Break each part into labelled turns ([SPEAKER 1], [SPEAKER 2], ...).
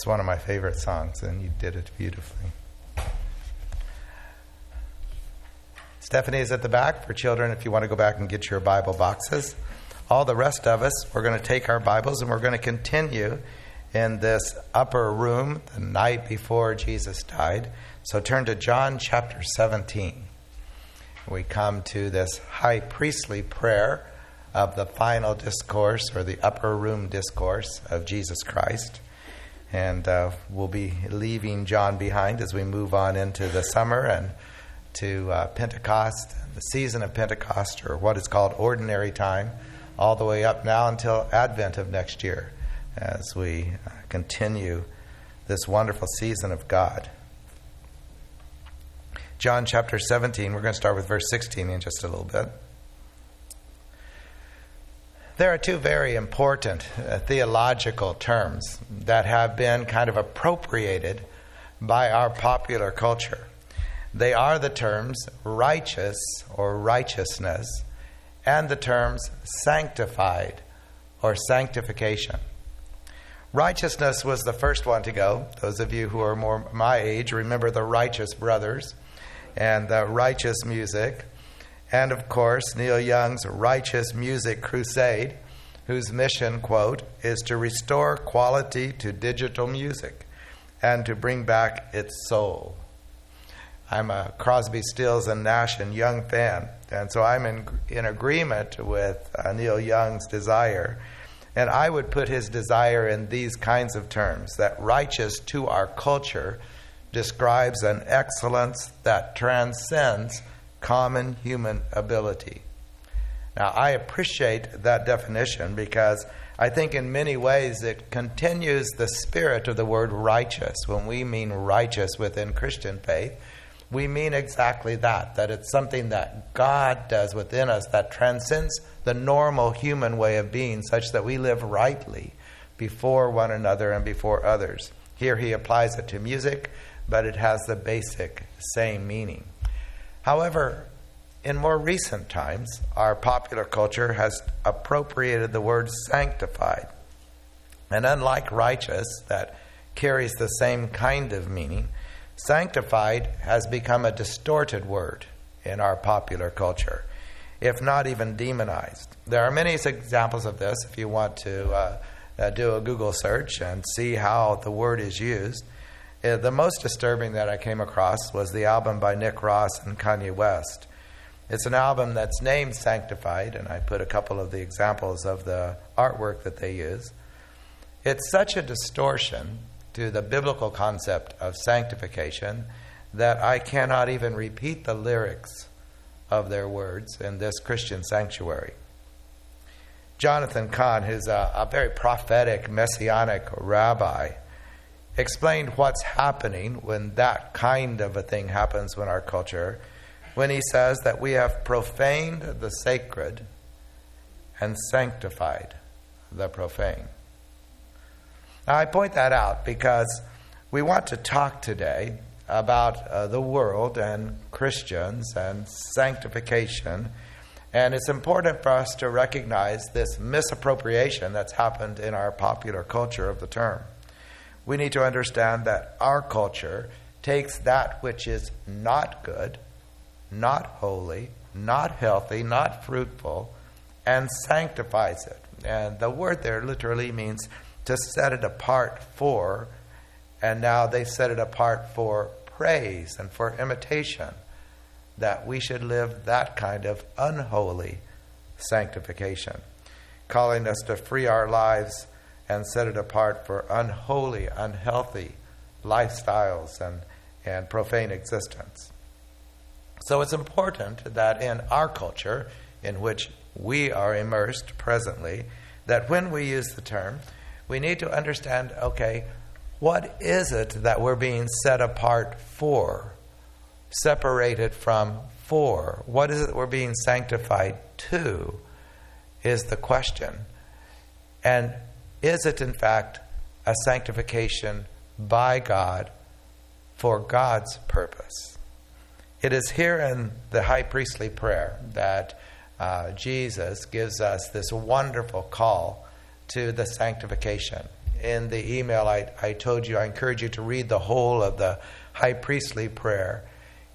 [SPEAKER 1] It's one of my favorite songs, and you did it beautifully. Stephanie is at the back for children if you want to go back and get your Bible boxes. All the rest of us, we're going to take our Bibles and we're going to continue in this upper room the night before Jesus died. So turn to John chapter 17. We come to this high priestly prayer of the final discourse or the upper room discourse of Jesus Christ. And uh, we'll be leaving John behind as we move on into the summer and to uh, Pentecost, the season of Pentecost, or what is called ordinary time, all the way up now until Advent of next year as we uh, continue this wonderful season of God. John chapter 17, we're going to start with verse 16 in just a little bit. There are two very important uh, theological terms that have been kind of appropriated by our popular culture. They are the terms righteous or righteousness and the terms sanctified or sanctification. Righteousness was the first one to go. Those of you who are more my age remember the Righteous Brothers and the Righteous Music. And of course, Neil Young's Righteous Music Crusade, whose mission, quote, is to restore quality to digital music and to bring back its soul. I'm a Crosby, Stills, and Nash and Young fan, and so I'm in, in agreement with uh, Neil Young's desire and I would put his desire in these kinds of terms that righteous to our culture describes an excellence that transcends common human ability. Now, I appreciate that definition because I think in many ways it continues the spirit of the word righteous. When we mean righteous within Christian faith, we mean exactly that, that it's something that God does within us that transcends the normal human way of being, such that we live rightly before one another and before others. Here he applies it to music, but it has the basic same meaning. However, in more recent times, our popular culture has appropriated the word sanctified. And unlike righteous, that carries the same kind of meaning, Sanctified has become a distorted word in our popular culture, if not even demonized. There are many examples of this if you want to uh, uh, do a Google search and see how the word is used. Uh, the most disturbing that I came across was the album by Rick Ross and Kanye West. It's an album that's named Sanctified, and I put a couple of the examples of the artwork that they use. It's such a distortion to the biblical concept of sanctification that I cannot even repeat the lyrics of their words in this Christian sanctuary. Jonathan Cahn, who's a, a very prophetic, messianic rabbi, explained what's happening when that kind of a thing happens in our culture when he says that we have profaned the sacred and sanctified the profane. Now, I point that out because we want to talk today about uh, the world and Christians and sanctification. And it's important for us to recognize this misappropriation that's happened in our popular culture of the term. We need to understand that our culture takes that which is not good, not holy, not healthy, not fruitful, and sanctifies it. And the word there literally means to set it apart for, and now they set it apart for praise and for imitation, that we should live that kind of unholy sanctification, calling us to free our lives and set it apart for unholy, unhealthy lifestyles and, and profane existence. So it's important that in our culture, in which we are immersed presently, that when we use the term, we need to understand okay, what is it that we're being set apart for? Separated from for? What is it we're being sanctified to? Is the question. And is it, in fact, a sanctification by God for God's purpose? It is here in the high priestly prayer that uh, Jesus gives us this wonderful call to the sanctification. in the email I, I told you, I encourage you to read the whole of the high priestly prayer.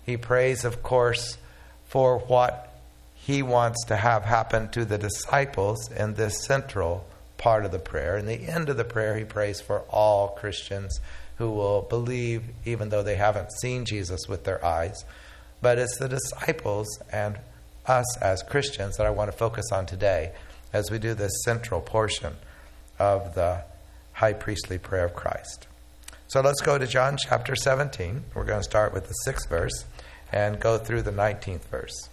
[SPEAKER 1] He prays, of course, for what he wants to have happen to the disciples in this central part of the prayer. In the end of the prayer, he prays for all Christians who will believe even though they haven't seen Jesus with their eyes. But it's the disciples and us as Christians that I want to focus on today as we do this central portion of the high priestly prayer of Christ. So let's go to John chapter 17. We're going to start with the sixth verse and go through the 19th verse.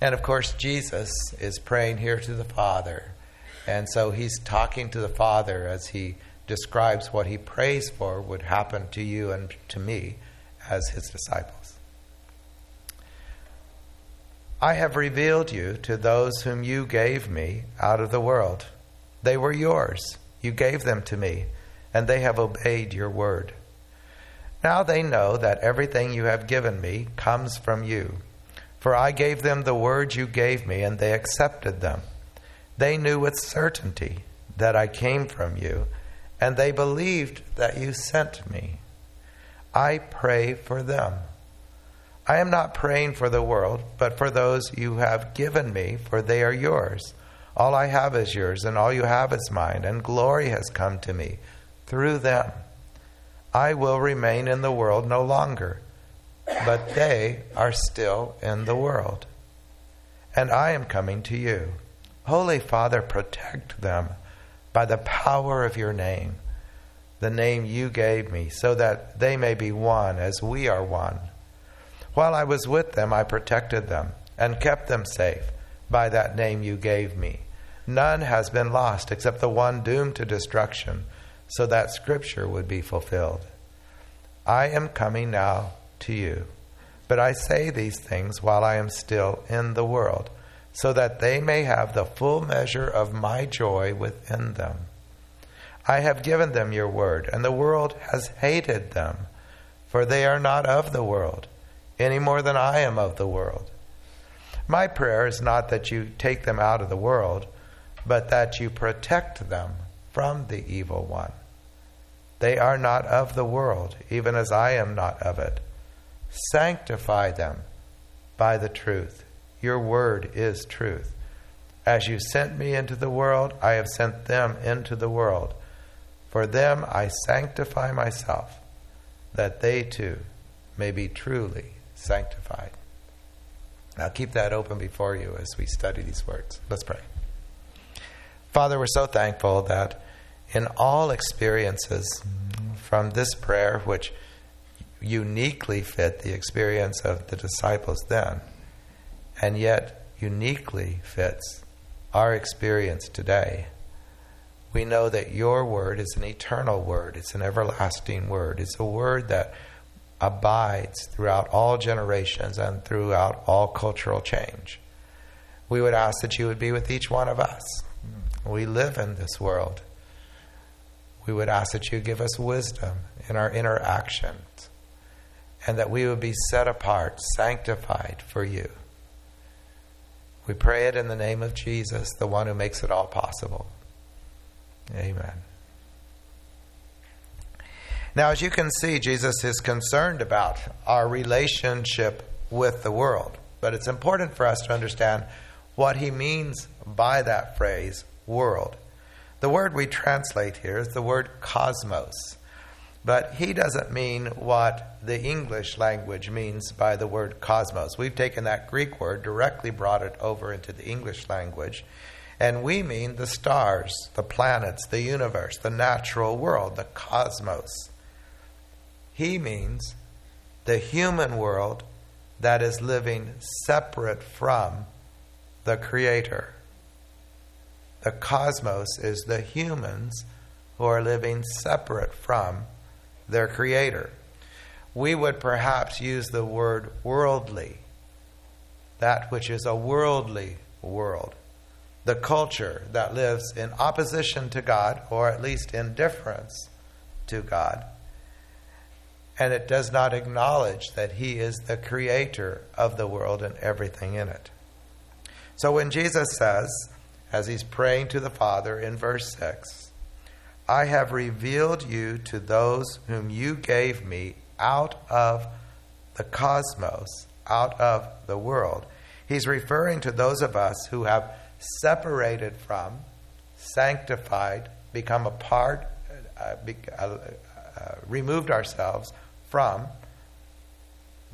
[SPEAKER 1] And of course, Jesus is praying here to the Father. And so he's talking to the Father as he describes what he prays for would happen to you and to me as his disciples. I have revealed you to those whom you gave me out of the world. They were yours. You gave them to me, and they have obeyed your word. Now they know that everything you have given me comes from you. For I gave them the words you gave me, and they accepted them. They knew with certainty that I came from you, and they believed that you sent me. I pray for them. I am not praying for the world, but for those you have given me, for they are yours. All I have is yours, and all you have is mine, and glory has come to me through them. I will remain in the world no longer, but they are still in the world. And I am coming to you. Holy Father, protect them by the power of your name, the name you gave me, so that they may be one as we are one. While I was with them, I protected them and kept them safe by that name you gave me. None has been lost except the one doomed to destruction, so that Scripture would be fulfilled. I am coming now to you, but I say these things while I am still in the world, so that they may have the full measure of my joy within them. I have given them your word, and the world has hated them, for they are not of the world any more than I am of the world. My prayer is not that you take them out of the world, but that you protect them from the evil one. They are not of the world, even as I am not of it. Sanctify them by the truth. Your word is truth. As you sent me into the world, I have sent them into the world. For them I sanctify myself, that they too may be truly sanctified. Now keep that open before you as we study these words. Let's pray. Father, we're so thankful that in all experiences from this prayer, which uniquely fit the experience of the disciples then, and yet uniquely fits our experience today, we know that your word is an eternal word, it's an everlasting word, it's a word that abides throughout all generations and throughout all cultural change. We would ask that you would be with each one of us. We live in this world. We would ask that you give us wisdom in our interactions and that we would be set apart, sanctified for you. We pray it in the name of Jesus, the one who makes it all possible. Amen. Now, as you can see, Jesus is concerned about our relationship with the world. But it's important for us to understand what he means by that phrase, world. The word we translate here is the word cosmos. But he doesn't mean what the English language means by the word cosmos. We've taken that Greek word, directly brought it over into the English language, and we mean the stars, the planets, the universe, the natural world, the cosmos. He means the human world that is living separate from the Creator. The cosmos is the humans who are living separate from their Creator. We would perhaps use the word worldly, that which is a worldly world, the culture that lives in opposition to God, or at least indifference to God and it does not acknowledge that He is the creator of the world and everything in it. So when Jesus says, as He's praying to the Father in verse 6, I have revealed you to those whom you gave me out of the cosmos, out of the world. He's referring to those of us who have separated from, sanctified, become a part, uh, be, uh, uh, removed ourselves from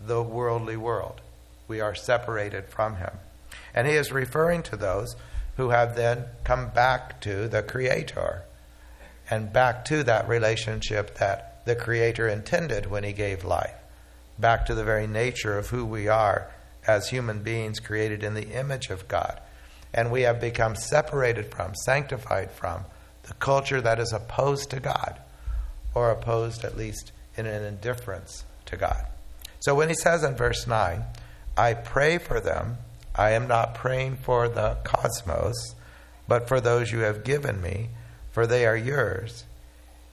[SPEAKER 1] the worldly world. We are separated from Him. And He is referring to those who have then come back to the Creator and back to that relationship that the Creator intended when He gave life, back to the very nature of who we are as human beings created in the image of God. And we have become separated from, sanctified from, the culture that is opposed to God, or opposed at least in an indifference to God. So when he says in verse 9, I pray for them, I am not praying for the cosmos, but for those you have given me for they are yours.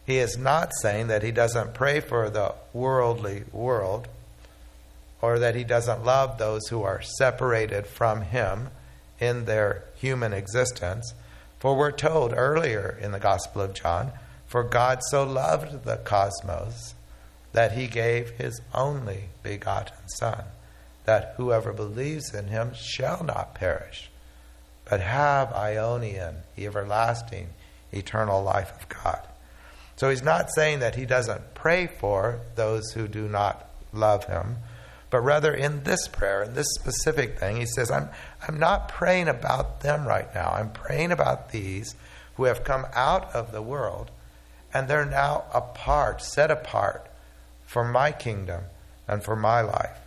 [SPEAKER 1] He is not saying that he doesn't pray for the worldly world or that he doesn't love those who are separated from him in their human existence. For we're told earlier in the Gospel of John, for God so loved the cosmos that he gave his only begotten Son, that whoever believes in him shall not perish, but have aionian, everlasting eternal life of God. So he's not saying that he doesn't pray for those who do not love him, but rather in this prayer, in this specific thing, he says, I'm, I'm not praying about them right now. I'm praying about these who have come out of the world and they're now apart, set apart for my kingdom and for my life.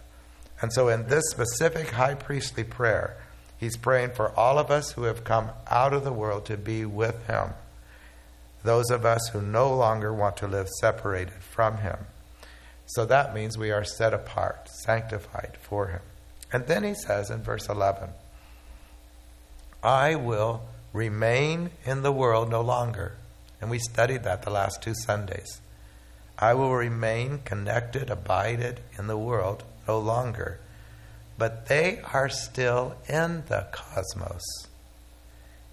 [SPEAKER 1] And so in this specific high priestly prayer, he's praying for all of us who have come out of the world to be with him those of us who no longer want to live separated from Him. So that means we are set apart, sanctified for Him. And then He says in verse 11, I will remain in the world no longer. And we studied that the last two Sundays. I will remain connected, abided in the world no longer. But they are still in the cosmos.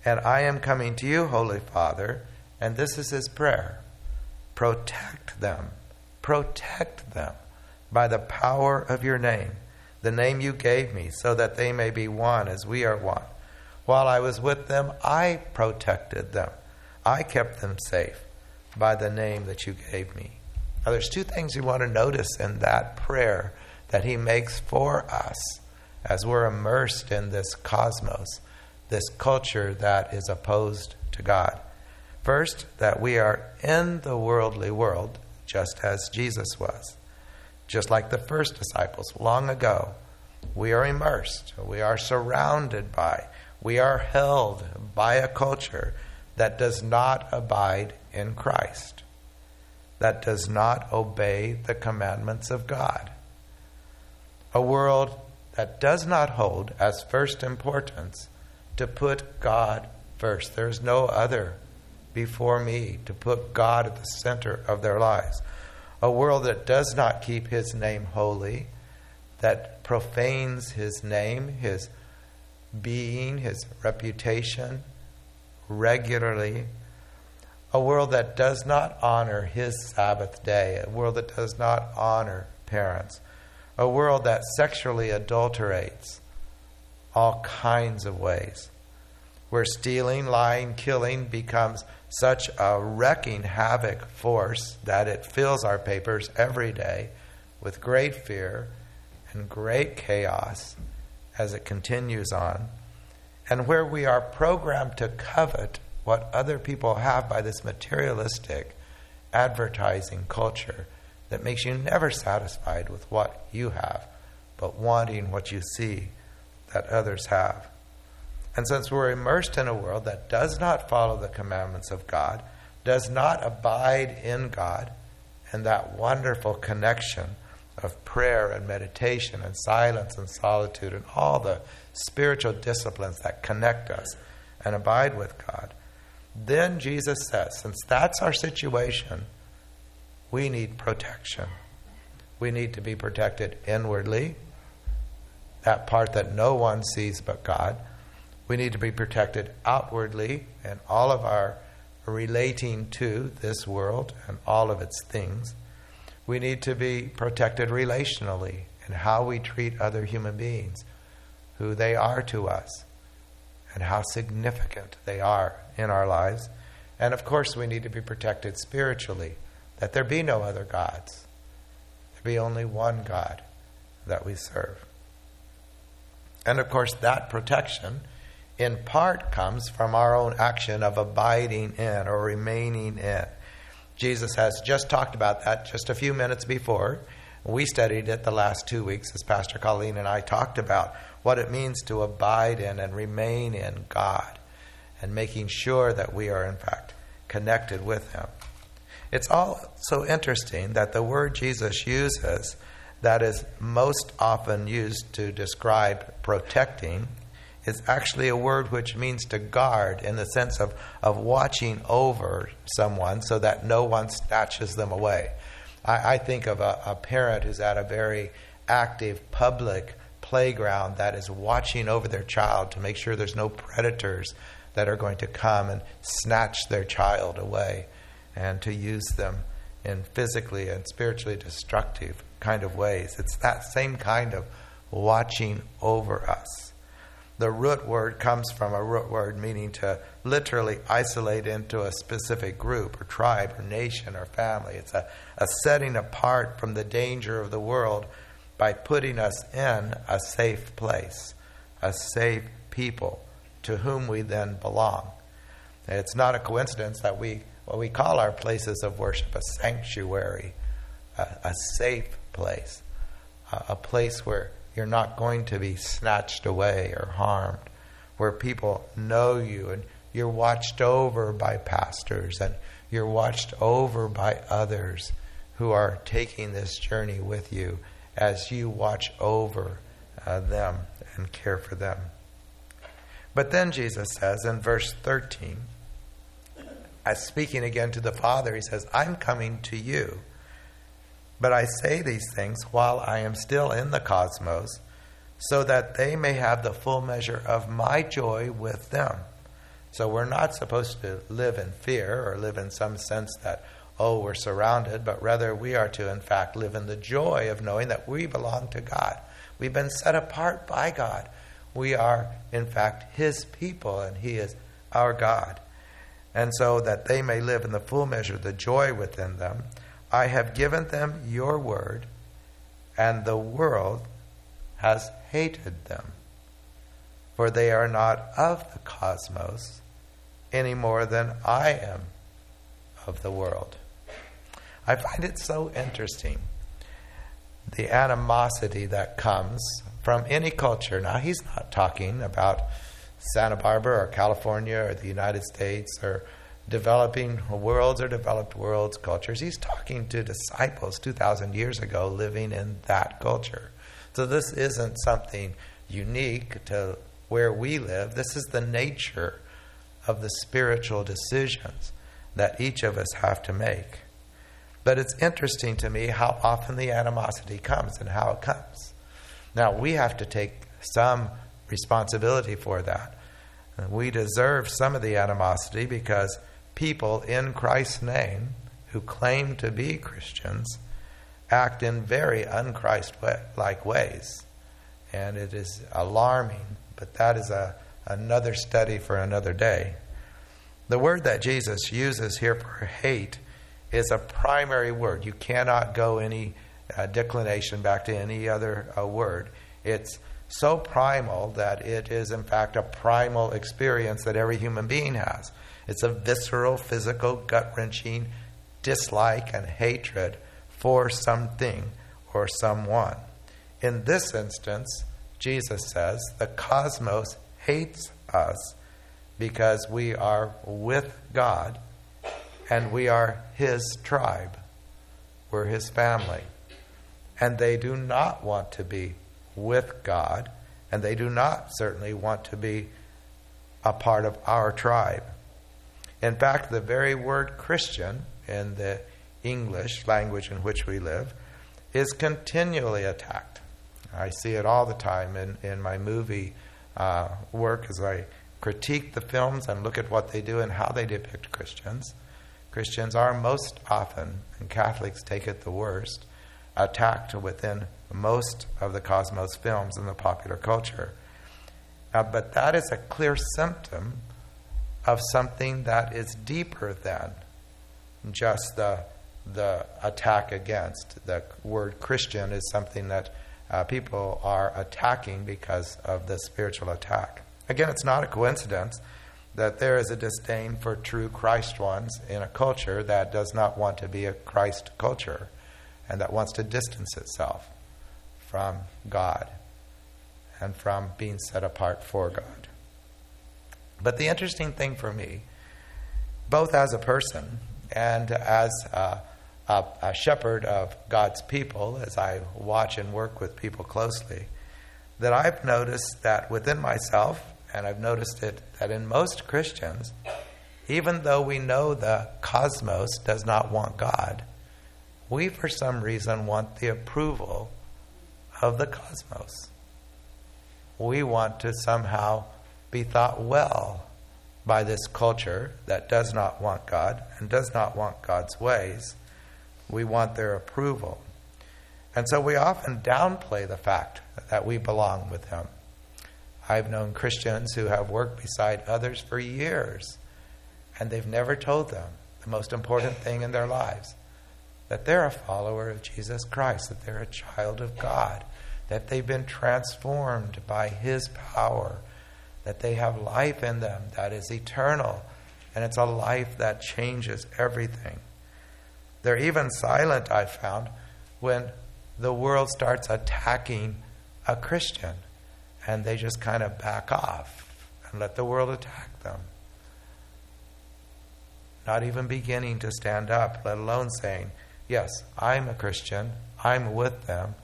[SPEAKER 1] And I am coming to you, Holy Father and this is his prayer protect them, protect them by the power of your name, the name you gave me, so that they may be one as we are one. While I was with them, I protected them. I kept them safe by the name that you gave me. Now, there's two things you want to notice in that prayer that he makes for us as we're immersed in this cosmos, this culture that is opposed to God. First, that we are in the worldly world, just as Jesus was. Just like the first disciples long ago, we are immersed, we are surrounded by, we are held by a culture that does not abide in Christ, that does not obey the commandments of God. A world that does not hold as first importance to put God first. There's no other before me, to put God at the center of their lives. A world that does not keep His name holy, that profanes His name, His being, His reputation regularly. A world that does not honor His Sabbath day, a world that does not honor parents, a world that sexually adulterates all kinds of ways, where stealing, lying, killing becomes such a wrecking havoc force that it fills our papers every day with great fear and great chaos as it continues on, and where we are programmed to covet what other people have by this materialistic advertising culture that makes you never satisfied with what you have, but wanting what you see that others have. And since we're immersed in a world that does not follow the commandments of God, does not abide in God, and that wonderful connection of prayer and meditation and silence and solitude and all the spiritual disciplines that connect us and abide with God, then Jesus says, since that's our situation, we need protection. We need to be protected inwardly, that part that no one sees but God we need to be protected outwardly in all of our relating to this world and all of its things, we need to be protected relationally in how we treat other human beings, who they are to us, and how significant they are in our lives. And of course, we need to be protected spiritually, that there be no other gods. There be only one God that we serve. And of course, that protection in part comes from our own action of abiding in or remaining in. Jesus has just talked about that just a few minutes before. We studied it the last two weeks as Pastor Colleen and I talked about what it means to abide in and remain in God and making sure that we are, in fact, connected with Him. It's also interesting that the word Jesus uses that is most often used to describe protecting is actually a word which means to guard in the sense of, of watching over someone so that no one snatches them away. I, I think of a, a parent who's at a very active public playground that is watching over their child to make sure there's no predators that are going to come and snatch their child away and to use them in physically and spiritually destructive kind of ways. It's that same kind of watching over us. The root word comes from a root word meaning to literally isolate into a specific group or tribe or nation or family. It's a, a setting apart from the danger of the world by putting us in a safe place, a safe people to whom we then belong. It's not a coincidence that we what we call our places of worship a sanctuary, a, a safe place, a, a place where you're not going to be snatched away or harmed, where people know you and you're watched over by pastors and you're watched over by others who are taking this journey with you as you watch over uh, them and care for them. But then Jesus says in verse 13, as speaking again to the Father, he says, I'm coming to you. But I say these things while I am still in the cosmos, so that they may have the full measure of my joy with them. So we're not supposed to live in fear or live in some sense that, oh, we're surrounded, but rather we are to, in fact, live in the joy of knowing that we belong to God. We've been set apart by God. We are, in fact, His people, and He is our God. And so that they may live in the full measure of the joy within them. I have given them your word, and the world has hated them, for they are not of the cosmos any more than I am of the world. I find it so interesting the animosity that comes from any culture. Now, he's not talking about Santa Barbara or California or the United States or developing worlds or developed worlds cultures. He's talking to disciples 2,000 years ago living in that culture. So this isn't something unique to where we live. This is the nature of the spiritual decisions that each of us have to make. But it's interesting to me how often the animosity comes and how it comes. Now, we have to take some responsibility for that. We deserve some of the animosity because people in Christ's name who claim to be Christians act in very unchrist like ways. And it is alarming, but that is a, another study for another day. The word that Jesus uses here for hate is a primary word. You cannot go any uh, declination back to any other uh, word. It's so primal that it is, in fact, a primal experience that every human being has. It's a visceral, physical, gut wrenching dislike and hatred for something or someone. In this instance, Jesus says the cosmos hates us because we are with God and we are His tribe. We're His family. And they do not want to be with God, and they do not certainly want to be a part of our tribe. In fact, the very word Christian in the English language in which we live is continually attacked. I see it all the time in, in my movie uh, work as I critique the films and look at what they do and how they depict Christians, Christians are most often, and Catholics take it the worst, attacked within most of the cosmos films in the popular culture. Uh, but that is a clear symptom of something that is deeper than just the, the attack against. The word Christian is something that uh, people are attacking because of the spiritual attack. Again, it's not a coincidence that there is a disdain for true Christ ones in a culture that does not want to be a Christ culture and that wants to distance itself from God and from being set apart for God. But the interesting thing for me, both as a person and as a, a, a shepherd of God's people, as I watch and work with people closely, that I've noticed that within myself, and I've noticed it that in most Christians, even though we know the cosmos does not want God, we for some reason want the approval of the cosmos. We want to somehow be thought well by this culture that does not want God and does not want God's ways. We want their approval. And so we often downplay the fact that we belong with Him. I've known Christians who have worked beside others for years, and they've never told them the most important thing in their lives that they're a follower of Jesus Christ, that they're a child of God, that they've been transformed by His power, that they have life in them that is eternal, and it's a life that changes everything. They're even silent, I found, when the world starts attacking a Christian, and they just kind of back off and let the world attack them. Not even beginning to stand up, let alone saying, Yes, I'm a Christian, I'm with them,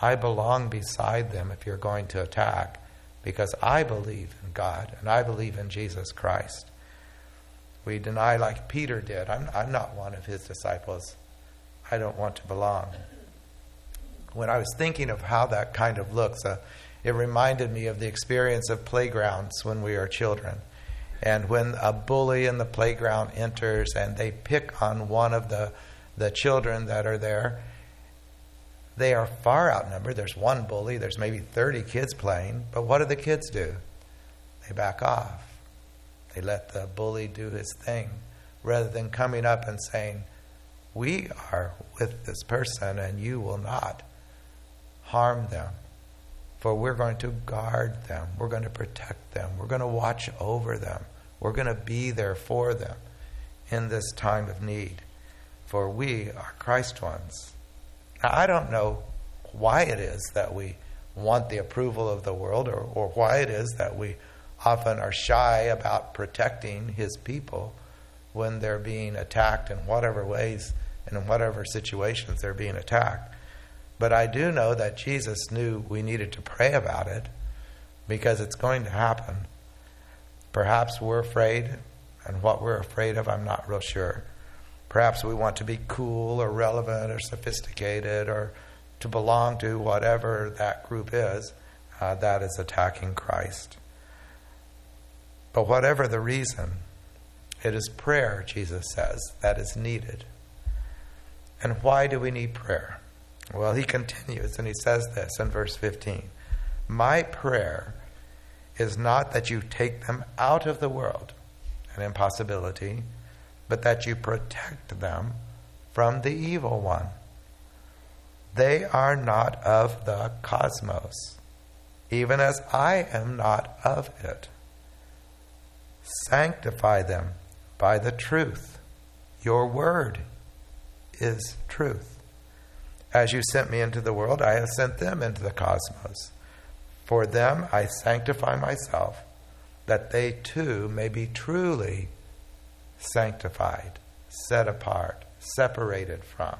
[SPEAKER 1] I belong beside them if you're going to attack, because I believe in God and I believe in Jesus Christ. We deny like Peter did. I'm, I'm not one of his disciples. I don't want to belong. When I was thinking of how that kind of looks, uh, it reminded me of the experience of playgrounds when we are children. And when a bully in the playground enters and they pick on one of the, the children that are there, they are far outnumbered. There's one bully, there's maybe 30 kids playing, but what do the kids do? They back off. They let the bully do his thing rather than coming up and saying, We are with this person and you will not harm them. For we're going to guard them, we're going to protect them, we're going to watch over them, we're going to be there for them in this time of need. For we are Christ ones. Now, I don't know why it is that we want the approval of the world or, or why it is that we often are shy about protecting his people when they're being attacked in whatever ways and in whatever situations they're being attacked. But I do know that Jesus knew we needed to pray about it because it's going to happen. Perhaps we're afraid, and what we're afraid of, I'm not real sure. Perhaps we want to be cool or relevant or sophisticated or to belong to whatever that group is uh, that is attacking Christ. But whatever the reason, it is prayer, Jesus says, that is needed. And why do we need prayer? Well, he continues and he says this in verse 15 My prayer is not that you take them out of the world, an impossibility but that you protect them from the evil one. They are not of the cosmos, even as I am not of it. Sanctify them by the truth. Your word is truth. As you sent me into the world, I have sent them into the cosmos. For them I sanctify myself, that they too may be truly sanctified, set apart, separated from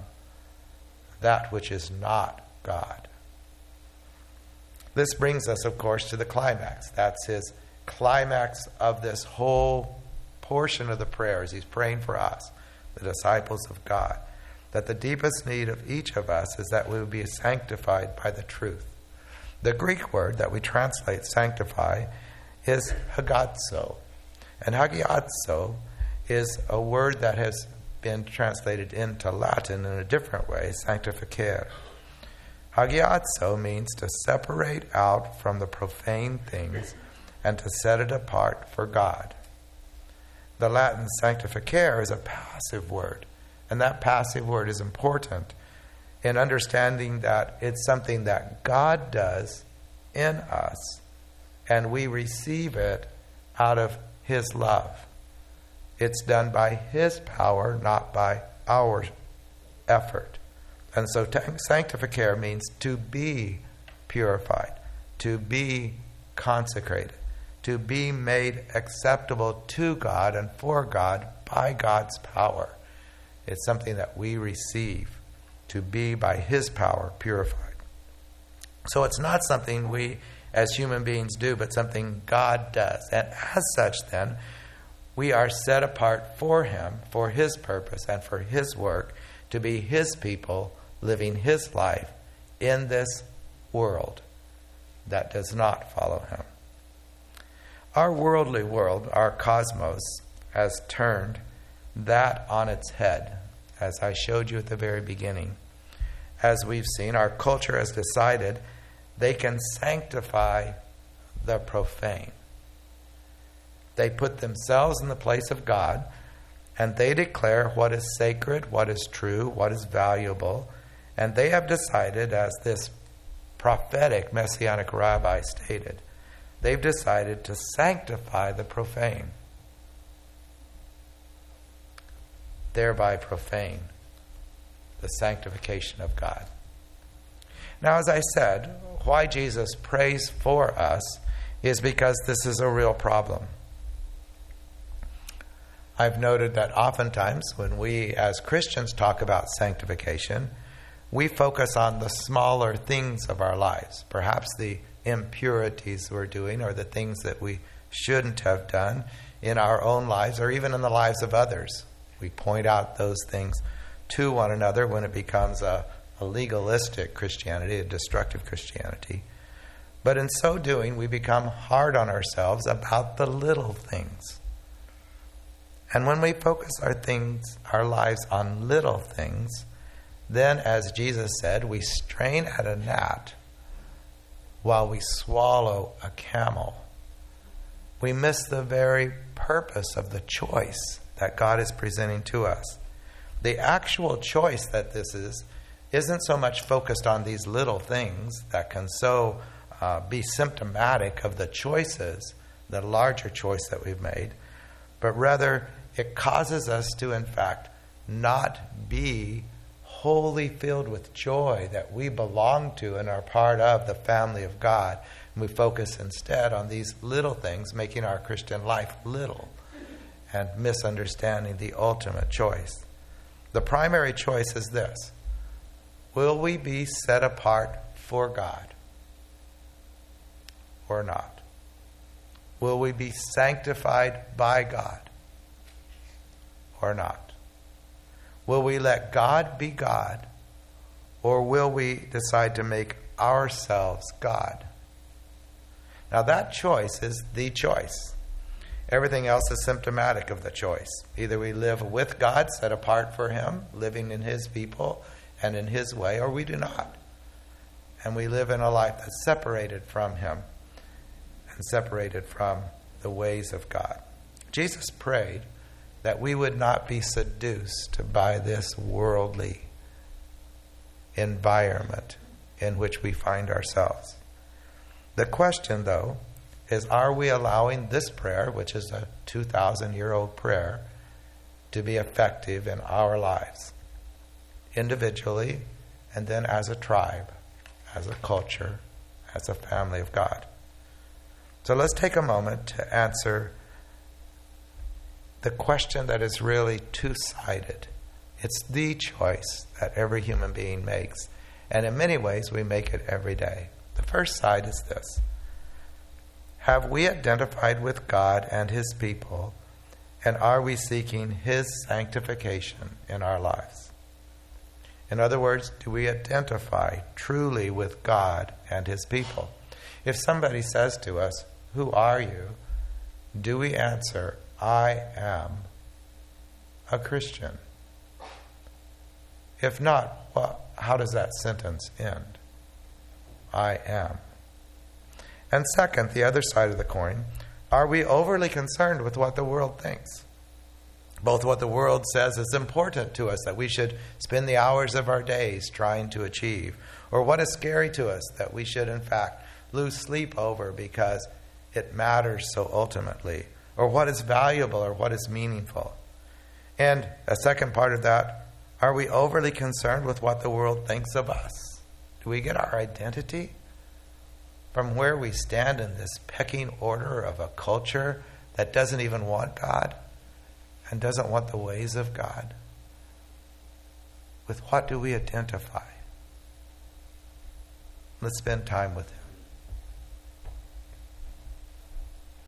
[SPEAKER 1] that which is not God. This brings us, of course, to the climax. That's his climax of this whole portion of the prayers. He's praying for us, the disciples of God, that the deepest need of each of us is that we will be sanctified by the truth. The Greek word that we translate sanctify is hagiadzo. And hagiadzo is a word that has been translated into Latin in a different way, sanctificare. Hagiadzo means to separate out from the profane things and to set it apart for God. The Latin sanctificare is a passive word, and that passive word is important in understanding that it's something that God does in us, and we receive it out of His love. It's done by His power, not by our effort. And so sanctificare means to be purified, to be consecrated, to be made acceptable to God and for God by God's power. It's something that we receive to be by His power purified. So it's not something we as human beings do, but something God does. And as such, then, we are set apart for Him, for His purpose, and for His work, to be His people living His life in this world that does not follow Him. Our worldly world, our cosmos, has turned that on its head, as I showed you at the very beginning. As we've seen, our culture has decided they can sanctify the profane. They put themselves in the place of God and they declare what is sacred, what is true, what is valuable. And they have decided, as this prophetic messianic rabbi stated, they've decided to sanctify the profane, thereby profane the sanctification of God. Now, as I said, why Jesus prays for us is because this is a real problem. I've noted that oftentimes when we as Christians talk about sanctification, we focus on the smaller things of our lives, perhaps the impurities we're doing or the things that we shouldn't have done in our own lives or even in the lives of others. We point out those things to one another when it becomes a, a legalistic Christianity, a destructive Christianity. But in so doing, we become hard on ourselves about the little things. And when we focus our things, our lives on little things, then, as Jesus said, we strain at a gnat while we swallow a camel. We miss the very purpose of the choice that God is presenting to us. The actual choice that this is isn't so much focused on these little things that can so uh, be symptomatic of the choices, the larger choice that we've made, but rather it causes us to, in fact, not be wholly filled with joy that we belong to and are part of the family of God. And we focus instead on these little things, making our Christian life little and misunderstanding the ultimate choice. The primary choice is this Will we be set apart for God or not? Will we be sanctified by God or not? Will we let God be God or will we decide to make ourselves God? Now, that choice is the choice. Everything else is symptomatic of the choice. Either we live with God, set apart for Him, living in His people and in His way, or we do not. And we live in a life that's separated from Him and separated from the ways of God. Jesus prayed that we would not be seduced by this worldly environment in which we find ourselves. The question, though, is are we allowing this prayer, which is a 2,000 year old prayer, to be effective in our lives, individually, and then as a tribe, as a culture, as a family of God? So let's take a moment to answer the question that is really two sided. It's the choice that every human being makes. And in many ways, we make it every day. The first side is this Have we identified with God and His people, and are we seeking His sanctification in our lives? In other words, do we identify truly with God and His people? If somebody says to us, Who are you? Do we answer, I am a Christian? If not, well, how does that sentence end? I am. And second, the other side of the coin, are we overly concerned with what the world thinks? Both what the world says is important to us that we should spend the hours of our days trying to achieve, or what is scary to us that we should, in fact, lose sleep over because it matters so ultimately, or what is valuable or what is meaningful. And a second part of that, are we overly concerned with what the world thinks of us? Do we get our identity from where we stand in this pecking order of a culture that doesn't even want God and doesn't want the ways of God? With what do we identify? Let's spend time with Him.